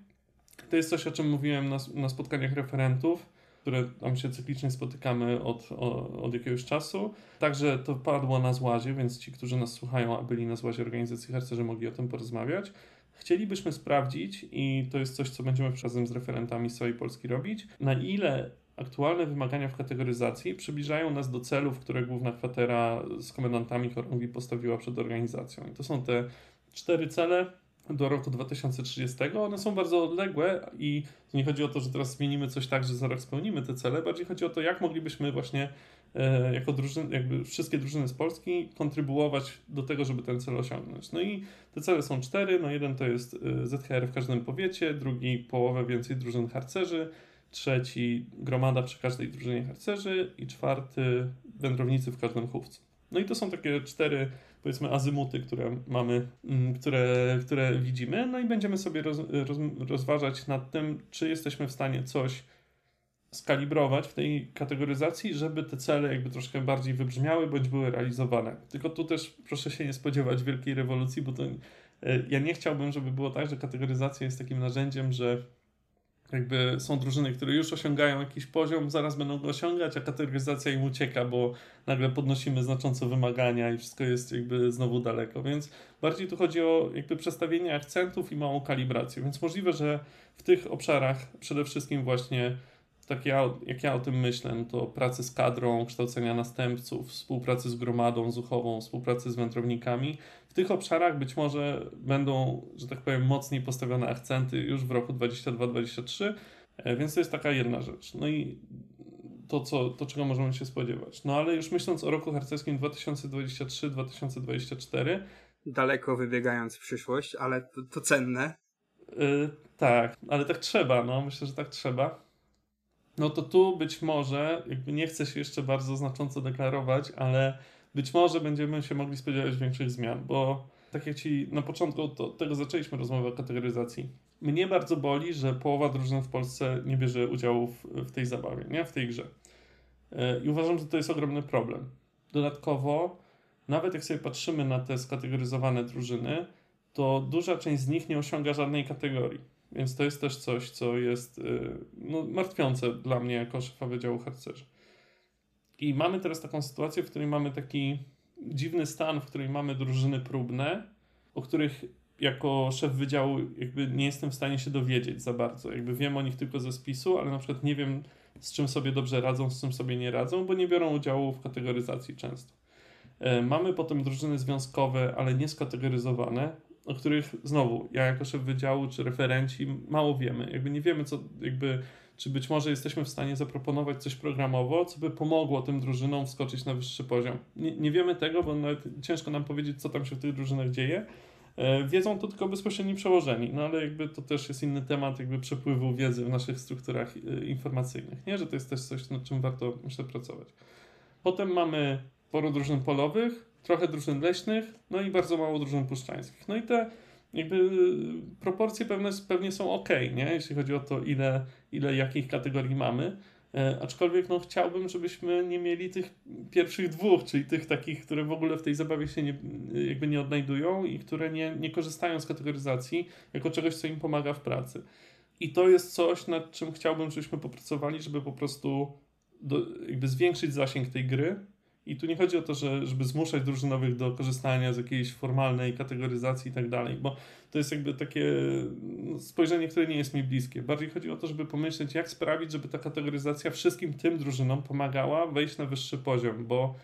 To jest coś, o czym mówiłem na, na spotkaniach referentów które tam się cyklicznie spotykamy od, od jakiegoś czasu. Także to padło na złazie, więc ci, którzy nas słuchają, a byli na złazie organizacji harcerzy, mogli o tym porozmawiać. Chcielibyśmy sprawdzić, i to jest coś, co będziemy razem z referentami całej Polski robić, na ile aktualne wymagania w kategoryzacji przybliżają nas do celów, które główna kwatera z komendantami chorągwi postawiła przed organizacją. I to są te cztery cele, do roku 2030. One są bardzo odległe i nie chodzi o to, że teraz zmienimy coś tak, że za rok spełnimy te cele, bardziej chodzi o to, jak moglibyśmy właśnie e, jako drużyny, jakby wszystkie drużyny z Polski kontrybuować do tego, żeby ten cel osiągnąć. No i te cele są cztery. No jeden to jest e, ZHR w każdym powiecie, drugi połowę więcej drużyn harcerzy, trzeci gromada przy każdej drużynie harcerzy i czwarty wędrownicy w każdym chówcu. No i to są takie cztery powiedzmy azymuty, które mamy, mm, które, które widzimy, no i będziemy sobie roz, roz, rozważać nad tym, czy jesteśmy w stanie coś skalibrować w tej kategoryzacji, żeby te cele jakby troszkę bardziej wybrzmiały bądź były realizowane. Tylko tu też proszę się nie spodziewać wielkiej rewolucji, bo to e, ja nie chciałbym, żeby było tak, że kategoryzacja jest takim narzędziem, że jakby są drużyny, które już osiągają jakiś poziom, zaraz będą go osiągać, a kategoryzacja im ucieka, bo nagle podnosimy znacząco wymagania i wszystko jest jakby znowu daleko. Więc bardziej tu chodzi o jakby przestawienie akcentów i małą kalibrację. Więc możliwe, że w tych obszarach przede wszystkim właśnie tak ja, jak ja o tym myślę, no to pracy z kadrą, kształcenia następców, współpracy z gromadą zuchową, współpracy z wędrownikami. W tych obszarach być może będą, że tak powiem, mocniej postawione akcenty już w roku 2022-2023, e, więc to jest taka jedna rzecz. No i to, co, to, czego możemy się spodziewać. No ale już myśląc o roku harcerskim 2023-2024. Daleko wybiegając w przyszłość, ale to, to cenne. Yy, tak, ale tak trzeba, no myślę, że tak trzeba no to tu być może, jakby nie chcę się jeszcze bardzo znacząco deklarować, ale być może będziemy się mogli spodziewać większych zmian, bo tak jak ci na początku to, tego zaczęliśmy rozmowę o kategoryzacji. Mnie bardzo boli, że połowa drużyn w Polsce nie bierze udziału w, w tej zabawie, nie? w tej grze. E, I uważam, że to jest ogromny problem. Dodatkowo, nawet jak sobie patrzymy na te skategoryzowane drużyny, to duża część z nich nie osiąga żadnej kategorii. Więc to jest też coś, co jest y, no, martwiące dla mnie jako szefa Wydziału Harcerzy. I mamy teraz taką sytuację, w której mamy taki dziwny stan, w którym mamy drużyny próbne, o których jako szef wydziału jakby nie jestem w stanie się dowiedzieć za bardzo. Jakby wiem o nich tylko ze spisu, ale na przykład nie wiem z czym sobie dobrze radzą, z czym sobie nie radzą, bo nie biorą udziału w kategoryzacji często. E, mamy potem drużyny związkowe, ale nie skategoryzowane, o których znowu ja jako szef wydziału czy referenci mało wiemy. Jakby nie wiemy, co jakby czy być może jesteśmy w stanie zaproponować coś programowo, co by pomogło tym drużynom wskoczyć na wyższy poziom. Nie, nie wiemy tego, bo nawet ciężko nam powiedzieć, co tam się w tych drużynach dzieje. E, wiedzą to tylko bezpośredni przełożeni, no ale jakby to też jest inny temat jakby przepływu wiedzy w naszych strukturach e, informacyjnych, nie? Że to jest też coś, nad czym warto, myślę, pracować. Potem mamy sporo drużyn polowych, trochę drużyn leśnych, no i bardzo mało drużyn puszczańskich. No i te jakby proporcje pewne, pewnie są ok, nie? jeśli chodzi o to, ile, ile jakich kategorii mamy. E, aczkolwiek no, chciałbym, żebyśmy nie mieli tych pierwszych dwóch, czyli tych takich, które w ogóle w tej zabawie się nie, jakby nie odnajdują i które nie, nie korzystają z kategoryzacji jako czegoś, co im pomaga w pracy. I to jest coś, nad czym chciałbym, żebyśmy popracowali, żeby po prostu do, jakby zwiększyć zasięg tej gry, i tu nie chodzi o to, że, żeby zmuszać drużynowych do korzystania z jakiejś formalnej kategoryzacji i tak dalej, bo to jest jakby takie no, spojrzenie, które nie jest mi bliskie. Bardziej chodzi o to, żeby pomyśleć, jak sprawić, żeby ta kategoryzacja wszystkim tym drużynom pomagała wejść na wyższy poziom, bo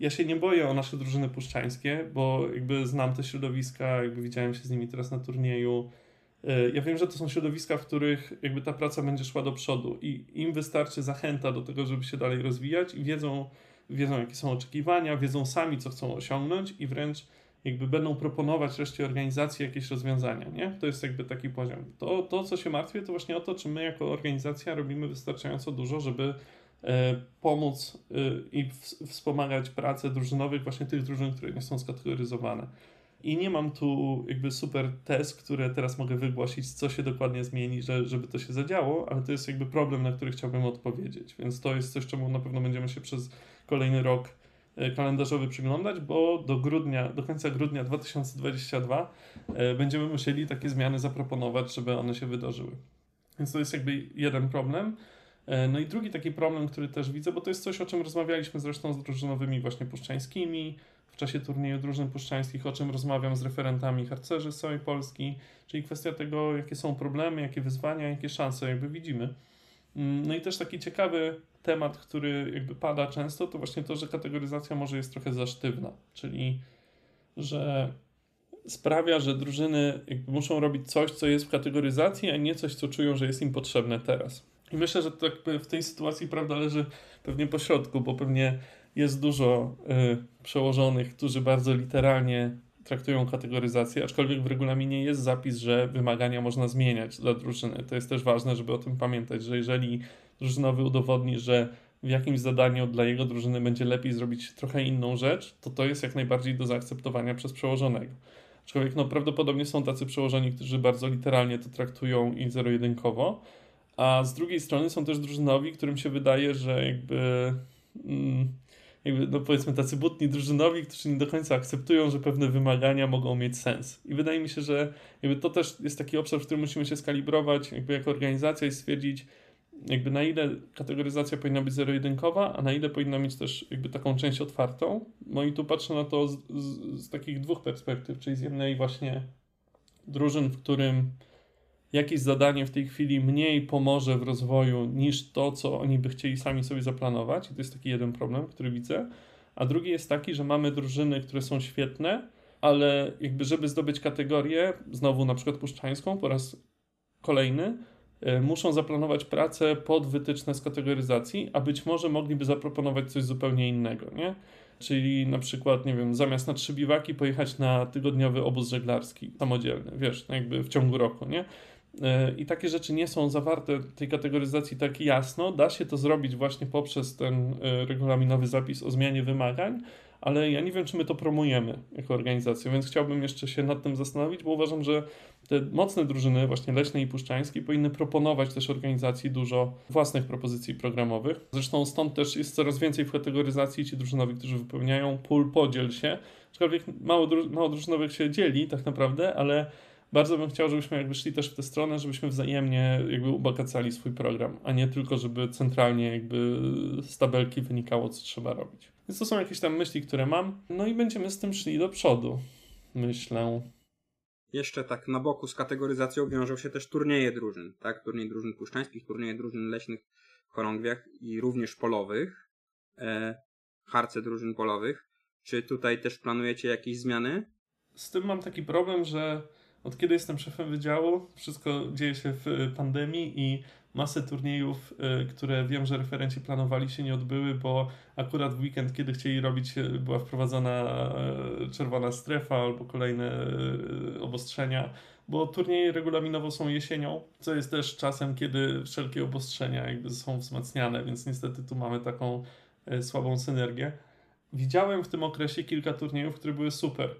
ja się nie boję o nasze drużyny puszczańskie, bo jakby znam te środowiska, jakby widziałem się z nimi teraz na turnieju. E, ja wiem, że to są środowiska, w których jakby ta praca będzie szła do przodu i im wystarczy zachęta do tego, żeby się dalej rozwijać i wiedzą, wiedzą jakie są oczekiwania, wiedzą sami, co chcą osiągnąć i wręcz jakby będą proponować reszcie organizacji jakieś rozwiązania, nie? To jest jakby taki poziom. To, to co się martwię, to właśnie o to, czy my jako organizacja robimy wystarczająco dużo, żeby e, pomóc e, i w, wspomagać pracę drużynowych, właśnie tych drużyn, które nie są skategoryzowane. I nie mam tu jakby super test, które teraz mogę wygłosić, co się dokładnie zmieni, że, żeby to się zadziało, ale to jest jakby problem, na który chciałbym odpowiedzieć. Więc to jest coś, czemu na pewno będziemy się przez kolejny rok e, kalendarzowy przyglądać, bo do grudnia, do końca grudnia 2022 e, będziemy musieli takie zmiany zaproponować, żeby one się wydarzyły. Więc to jest jakby jeden problem. E, no i drugi taki problem, który też widzę, bo to jest coś, o czym rozmawialiśmy zresztą z drużynowymi właśnie puszczańskimi w czasie turnieju drużyn puszczańskich, o czym rozmawiam z referentami harcerzy z całej Polski, czyli kwestia tego, jakie są problemy, jakie wyzwania, jakie szanse jakby widzimy. Mm, no i też taki ciekawy temat, który jakby pada często, to właśnie to, że kategoryzacja może jest trochę za sztywna, czyli że sprawia, że drużyny muszą robić coś, co jest w kategoryzacji, a nie coś, co czują, że jest im potrzebne teraz. I myślę, że to w tej sytuacji prawda leży pewnie po środku, bo pewnie jest dużo y, przełożonych, którzy bardzo literalnie traktują kategoryzację, aczkolwiek w regulaminie jest zapis, że wymagania można zmieniać dla drużyny. To jest też ważne, żeby o tym pamiętać, że jeżeli drużynowy udowodni, że w jakimś zadaniu dla jego drużyny będzie lepiej zrobić trochę inną rzecz, to to jest jak najbardziej do zaakceptowania przez przełożonego. Aczkolwiek no, prawdopodobnie są tacy przełożeni, którzy bardzo literalnie to traktują i zero-jedynkowo, a z drugiej strony są też drużynowi, którym się wydaje, że jakby, mm, jakby no powiedzmy tacy butni drużynowi, którzy nie do końca akceptują, że pewne wymagania mogą mieć sens. I wydaje mi się, że jakby to też jest taki obszar, w którym musimy się skalibrować jakby jako organizacja i stwierdzić, jakby na ile kategoryzacja powinna być zero-jedynkowa, a na ile powinna mieć też jakby taką część otwartą. No i tu patrzę na to z, z, z takich dwóch perspektyw, czyli z jednej właśnie drużyn, w którym jakieś zadanie w tej chwili mniej pomoże w rozwoju niż to, co oni by chcieli sami sobie zaplanować. I to jest taki jeden problem, który widzę. A drugi jest taki, że mamy drużyny, które są świetne, ale jakby żeby zdobyć kategorię, znowu na przykład puszczańską po raz kolejny, muszą zaplanować pracę pod wytyczne z kategoryzacji, a być może mogliby zaproponować coś zupełnie innego, nie? Czyli na przykład, nie wiem, zamiast na trzy biwaki pojechać na tygodniowy obóz żeglarski samodzielny, wiesz, no jakby w ciągu roku, nie? E, I takie rzeczy nie są zawarte w tej kategoryzacji tak jasno. Da się to zrobić właśnie poprzez ten e, regulaminowy zapis o zmianie wymagań, ale ja nie wiem, czy my to promujemy jako organizacja, więc chciałbym jeszcze się nad tym zastanowić, bo uważam, że te mocne drużyny, właśnie leśne i puszczańskie, powinny proponować też organizacji dużo własnych propozycji programowych. Zresztą stąd też jest coraz więcej w kategoryzacji ci drużynowi, którzy wypełniają pól podziel się, aczkolwiek mało, mało drużynowych się dzieli tak naprawdę, ale bardzo bym chciał, żebyśmy jakby szli też w tę stronę, żebyśmy wzajemnie jakby ubogacali swój program, a nie tylko, żeby centralnie jakby z tabelki wynikało, co trzeba robić. Więc to są jakieś tam myśli, które mam, no i będziemy z tym szli do przodu, myślę. Jeszcze tak na boku z kategoryzacją wiążą się też turnieje drużyn, tak? Turniej drużyn puszczańskich, turnieje drużyn leśnych w chorągwiach i również polowych, e, harce drużyn polowych. Czy tutaj też planujecie jakieś zmiany? Z tym mam taki problem, że od kiedy jestem szefem wydziału, wszystko dzieje się w pandemii i masę turniejów, y, które wiem, że referenci planowali się nie odbyły, bo akurat w weekend, kiedy chcieli robić, y, była wprowadzona y, czerwona strefa albo kolejne obostrzenia, bo turnieje regulaminowo są jesienią, co jest też czasem, kiedy wszelkie obostrzenia jakby są wzmacniane, więc niestety tu mamy taką słabą synergię. Widziałem w tym okresie kilka turniejów, które były super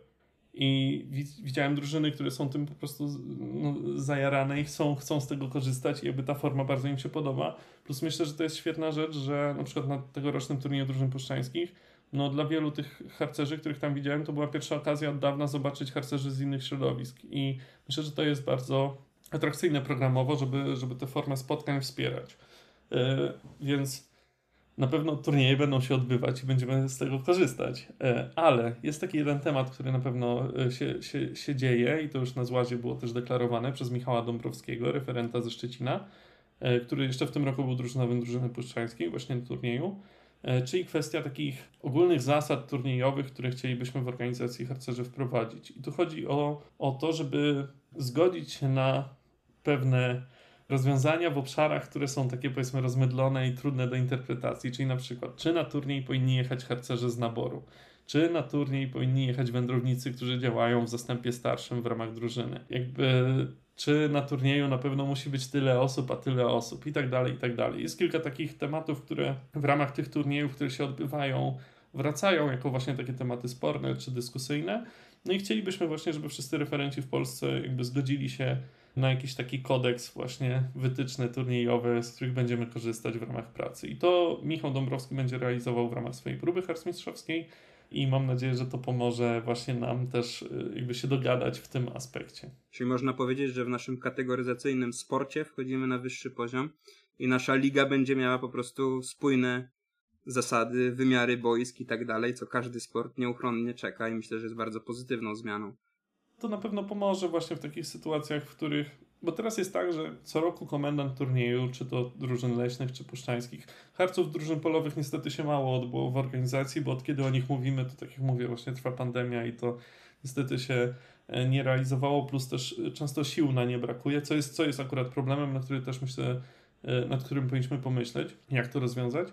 i widziałem drużyny, które są tym po prostu no, zajarane i chcą, chcą z tego korzystać i jakby ta forma bardzo im się podoba. Plus myślę, że to jest świetna rzecz, że na przykład na tegorocznym turnieju drużyn puszczańskich no dla wielu tych harcerzy, których tam widziałem, to była pierwsza okazja od dawna zobaczyć harcerzy z innych środowisk i myślę, że to jest bardzo atrakcyjne programowo, żeby, żeby tę formę spotkań wspierać. Yy, więc na pewno turnieje będą się odbywać i będziemy z tego korzystać. E, ale jest taki jeden temat, który na pewno e, się, się, się dzieje i to już na złazie było też deklarowane przez Michała Dąbrowskiego, referenta ze Szczecina, e, który jeszcze w tym roku był drużynowym drużyny puszczańskiej właśnie na turnieju, czyli kwestia takich ogólnych zasad turniejowych, które chcielibyśmy w organizacji harcerzy wprowadzić. I tu chodzi o, o to, żeby zgodzić się na pewne rozwiązania w obszarach, które są takie powiedzmy rozmydlone i trudne do interpretacji, czyli na przykład czy na turniej powinni jechać harcerze z naboru, czy na turniej powinni jechać wędrownicy, którzy działają w zastępie starszym w ramach drużyny. Jakby czy na turnieju na pewno musi być tyle osób, a tyle osób i tak dalej, i tak dalej. Jest kilka takich tematów, które w ramach tych turniejów, które się odbywają, wracają jako właśnie takie tematy sporne czy dyskusyjne. No i chcielibyśmy właśnie, żeby wszyscy referenci w Polsce jakby zgodzili się na jakiś taki kodeks właśnie wytyczne turniejowe, z których będziemy korzystać w ramach pracy. I to Michał Dąbrowski będzie realizował w ramach swojej próby harcmistrzowskiej i mam nadzieję, że to pomoże właśnie nam też y, jakby się dogadać w tym aspekcie. Czyli można powiedzieć, że w naszym kategoryzacyjnym sporcie wchodzimy na wyższy poziom i nasza liga będzie miała po prostu spójne zasady, wymiary boisk i tak dalej, co każdy sport nieuchronnie czeka i myślę, że jest bardzo pozytywną zmianą to na pewno pomoże właśnie w takich sytuacjach, w których. Bo teraz jest tak, że co roku komendant turnieju, czy to drużyn leśnych, czy puszczańskich, harców drużyn polowych niestety się mało odbyło w organizacji, bo od kiedy o nich mówimy, to tak jak mówię, właśnie trwa pandemia i to niestety się e, nie realizowało, plus też często sił na nie brakuje, co jest, co jest akurat problemem, na który też myślę, nad którym powinniśmy pomyśleć, jak to rozwiązać.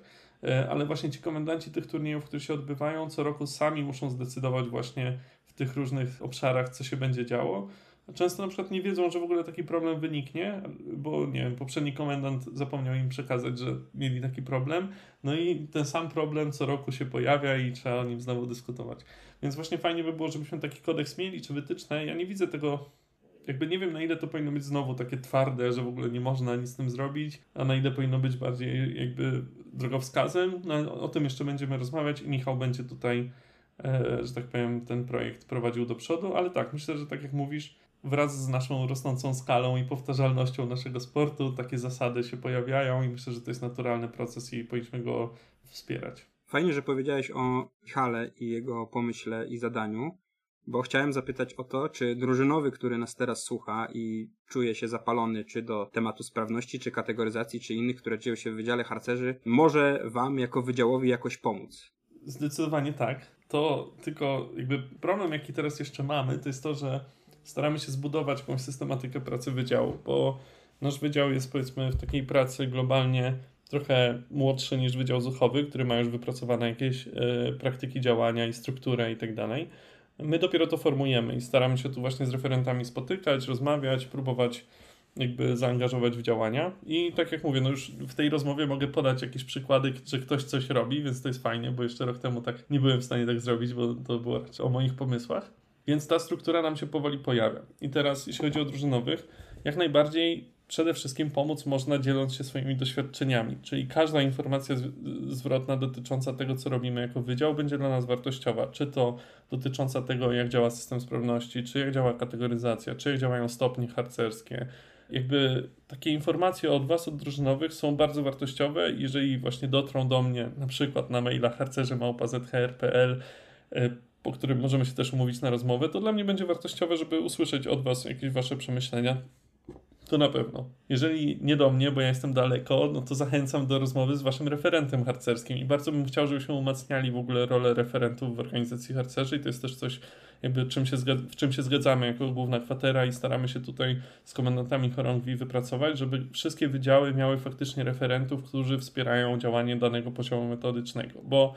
Ale właśnie ci komendanci tych turniejów, które się odbywają, co roku sami muszą zdecydować właśnie tych różnych obszarach, co się będzie działo. Często na przykład nie wiedzą, że w ogóle taki problem wyniknie, bo nie wiem, poprzedni komendant zapomniał im przekazać, że mieli taki problem, no i ten sam problem co roku się pojawia i trzeba o nim znowu dyskutować. Więc właśnie fajnie by było, żebyśmy taki kodeks mieli, czy wytyczne. Ja nie widzę tego, jakby nie wiem na ile to powinno być znowu takie twarde, że w ogóle nie można nic z tym zrobić, a na ile powinno być bardziej jakby drogowskazem. No, o tym jeszcze będziemy rozmawiać i Michał będzie tutaj że tak powiem, ten projekt prowadził do przodu, ale tak, myślę, że tak jak mówisz, wraz z naszą rosnącą skalą i powtarzalnością naszego sportu takie zasady się pojawiają i myślę, że to jest naturalny proces i powinniśmy go wspierać. Fajnie, że powiedziałeś o Michale i jego pomyśle i zadaniu, bo chciałem zapytać o to, czy drużynowy, który nas teraz słucha i czuje się zapalony czy do tematu sprawności, czy kategoryzacji, czy innych, które dzieją się w Wydziale Harcerzy, może Wam jako wydziałowi jakoś pomóc? Zdecydowanie tak. To tylko jakby problem, jaki teraz jeszcze mamy, to jest to, że staramy się zbudować jakąś systematykę pracy wydziału, bo nasz wydział jest powiedzmy w takiej pracy globalnie trochę młodszy niż Wydział Zuchowy, który ma już wypracowane jakieś y, praktyki działania i strukturę i tak dalej. My dopiero to formujemy i staramy się tu właśnie z referentami spotykać, rozmawiać, próbować jakby zaangażować w działania. I tak jak mówię, no już w tej rozmowie mogę podać jakieś przykłady, że ktoś coś robi, więc to jest fajnie, bo jeszcze rok temu tak nie byłem w stanie tak zrobić, bo to było raczej o moich pomysłach. Więc ta struktura nam się powoli pojawia. I teraz, jeśli chodzi o drużynowych, jak najbardziej przede wszystkim pomóc można dzieląc się swoimi doświadczeniami, czyli każda informacja zwrotna dotycząca tego, co robimy jako wydział, będzie dla nas wartościowa. Czy to dotycząca tego, jak działa system sprawności, czy jak działa kategoryzacja, czy jak działają stopnie harcerskie. Jakby takie informacje od Was, od drużynowych, są bardzo wartościowe, jeżeli właśnie dotrą do mnie, na przykład na maila harcerze.zhr.pl po którym możemy się też umówić na rozmowę, to dla mnie będzie wartościowe, żeby usłyszeć od Was jakieś Wasze przemyślenia. To na pewno. Jeżeli nie do mnie, bo ja jestem daleko, no to zachęcam do rozmowy z Waszym referentem harcerskim i bardzo bym chciał, żebyśmy umacniali w ogóle rolę referentów w organizacji harcerzy i to jest też coś, jakby czym się w czym się zgadzamy jako główna kwatera i staramy się tutaj z komendantami chorągwi wypracować, żeby wszystkie wydziały miały faktycznie referentów, którzy wspierają działanie danego poziomu metodycznego, bo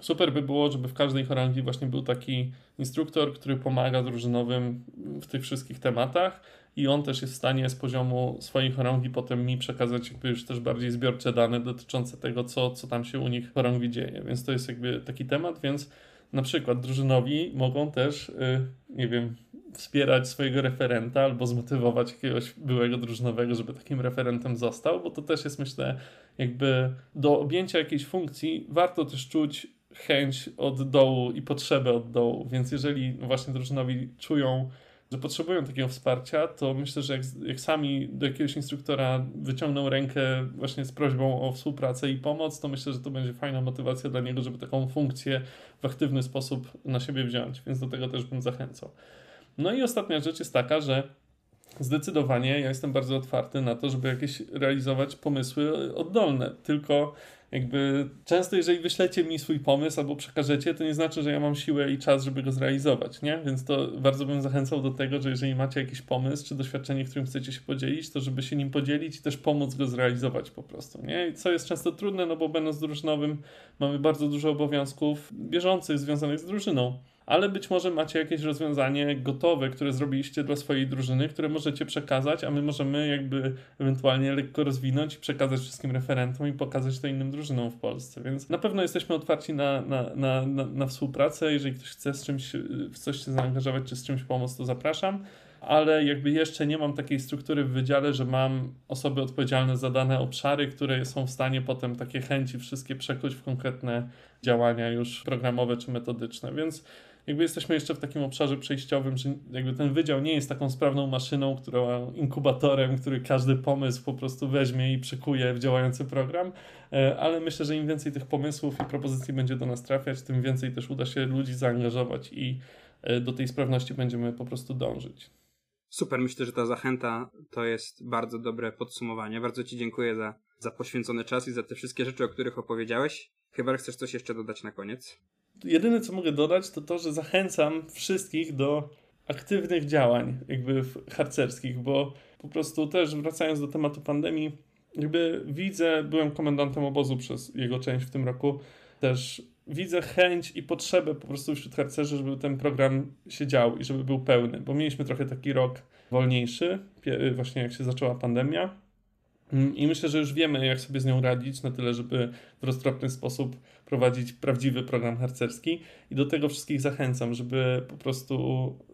Super by było, żeby w każdej chorągwi właśnie był taki instruktor, który pomaga drużynowym w tych wszystkich tematach i on też jest w stanie z poziomu swojej chorągwi potem mi przekazać jakby już też bardziej zbiorcze dane dotyczące tego, co, co tam się u nich w chorągwi dzieje. Więc to jest jakby taki temat, więc na przykład drużynowi mogą też, yy, nie wiem, wspierać swojego referenta albo zmotywować jakiegoś byłego drużynowego, żeby takim referentem został, bo to też jest myślę jakby do objęcia jakiejś funkcji warto też czuć chęć od dołu i potrzebę od dołu, więc jeżeli właśnie drużynowi czują, że potrzebują takiego wsparcia, to myślę, że jak, jak, sami do jakiegoś instruktora wyciągną rękę właśnie z prośbą o współpracę i pomoc, to myślę, że to będzie fajna motywacja dla niego, żeby taką funkcję w aktywny sposób na siebie wziąć, więc do tego też bym zachęcał. No i ostatnia rzecz jest taka, że zdecydowanie ja jestem bardzo otwarty na to, żeby jakieś realizować pomysły oddolne, tylko jakby często jeżeli wyślecie mi swój pomysł albo przekażecie, to nie znaczy, że ja mam siłę i czas, żeby go zrealizować, nie? Więc to bardzo bym zachęcał do tego, że jeżeli macie jakiś pomysł czy doświadczenie, którym chcecie się podzielić, to żeby się nim podzielić i też pomóc go zrealizować po prostu, nie? I co jest często trudne, no bo będąc drużynowym mamy bardzo dużo obowiązków bieżących związanych z drużyną ale być może macie jakieś rozwiązanie gotowe, które zrobiliście dla swojej drużyny, które możecie przekazać, a my możemy jakby ewentualnie lekko rozwinąć i przekazać wszystkim referentom i pokazać to innym drużynom w Polsce. Więc na pewno jesteśmy otwarci na, na, na, na, na współpracę. Jeżeli ktoś chce z czymś, w coś się zaangażować czy z czymś pomóc, to zapraszam ale jakby jeszcze nie mam takiej struktury w wydziale, że mam osoby odpowiedzialne za dane obszary, które są w stanie potem takie chęci wszystkie przekuć w konkretne działania już programowe czy metodyczne, więc jakby jesteśmy jeszcze w takim obszarze przejściowym, że jakby ten wydział nie jest taką sprawną maszyną, która inkubatorem, który każdy pomysł po prostu weźmie i przekuje w działający program, e, ale myślę, że im więcej tych pomysłów i propozycji będzie do nas trafiać, tym więcej też uda się ludzi zaangażować i e, do tej sprawności będziemy po prostu dążyć. Super, myślę, że ta zachęta to jest bardzo dobre podsumowanie. Bardzo Ci dziękuję za, za poświęcony czas i za te wszystkie rzeczy, o których opowiedziałeś. Chyba chcesz coś jeszcze dodać na koniec? Jedyne co mogę dodać, to to, że zachęcam wszystkich do aktywnych działań jakby harcerskich, bo po prostu też wracając do tematu pandemii, jakby widzę, byłem komendantem obozu przez jego część w tym roku, też widzę chęć i potrzebę po prostu wśród harcerzy, żeby ten program się dział i żeby był pełny, bo mieliśmy trochę taki rok wolniejszy, właśnie jak się zaczęła pandemia. Mm, I myślę, że już wiemy, jak sobie z nią radzić, na tyle, żeby w roztropny sposób prowadzić prawdziwy program harcerski. I do tego wszystkich zachęcam, żeby po prostu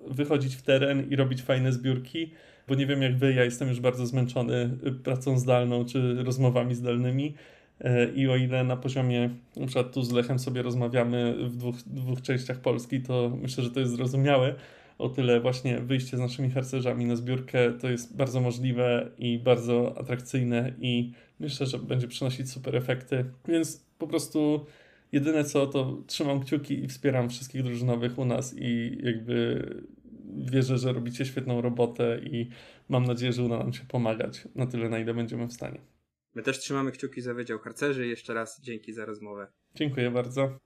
wychodzić w teren i robić fajne zbiórki, bo nie wiem jak wy, ja jestem już bardzo zmęczony pracą zdalną czy rozmowami zdalnymi. E, I o ile na poziomie, na przykład tu z Lechem sobie rozmawiamy w dwóch, dwóch częściach Polski, to myślę, że to jest zrozumiałe. O tyle właśnie wyjście z naszymi harcerzami na zbiórkę to jest bardzo możliwe i bardzo atrakcyjne i myślę, że będzie przynosić super efekty. Więc po prostu jedyne co, to trzymam kciuki i wspieram wszystkich drużynowych u nas i jakby wierzę, że robicie świetną robotę i mam nadzieję, że uda nam się pomagać na tyle, na ile będziemy w stanie. My też trzymamy kciuki za Wydział Harcerzy. Jeszcze raz dzięki za rozmowę. Dziękuję bardzo.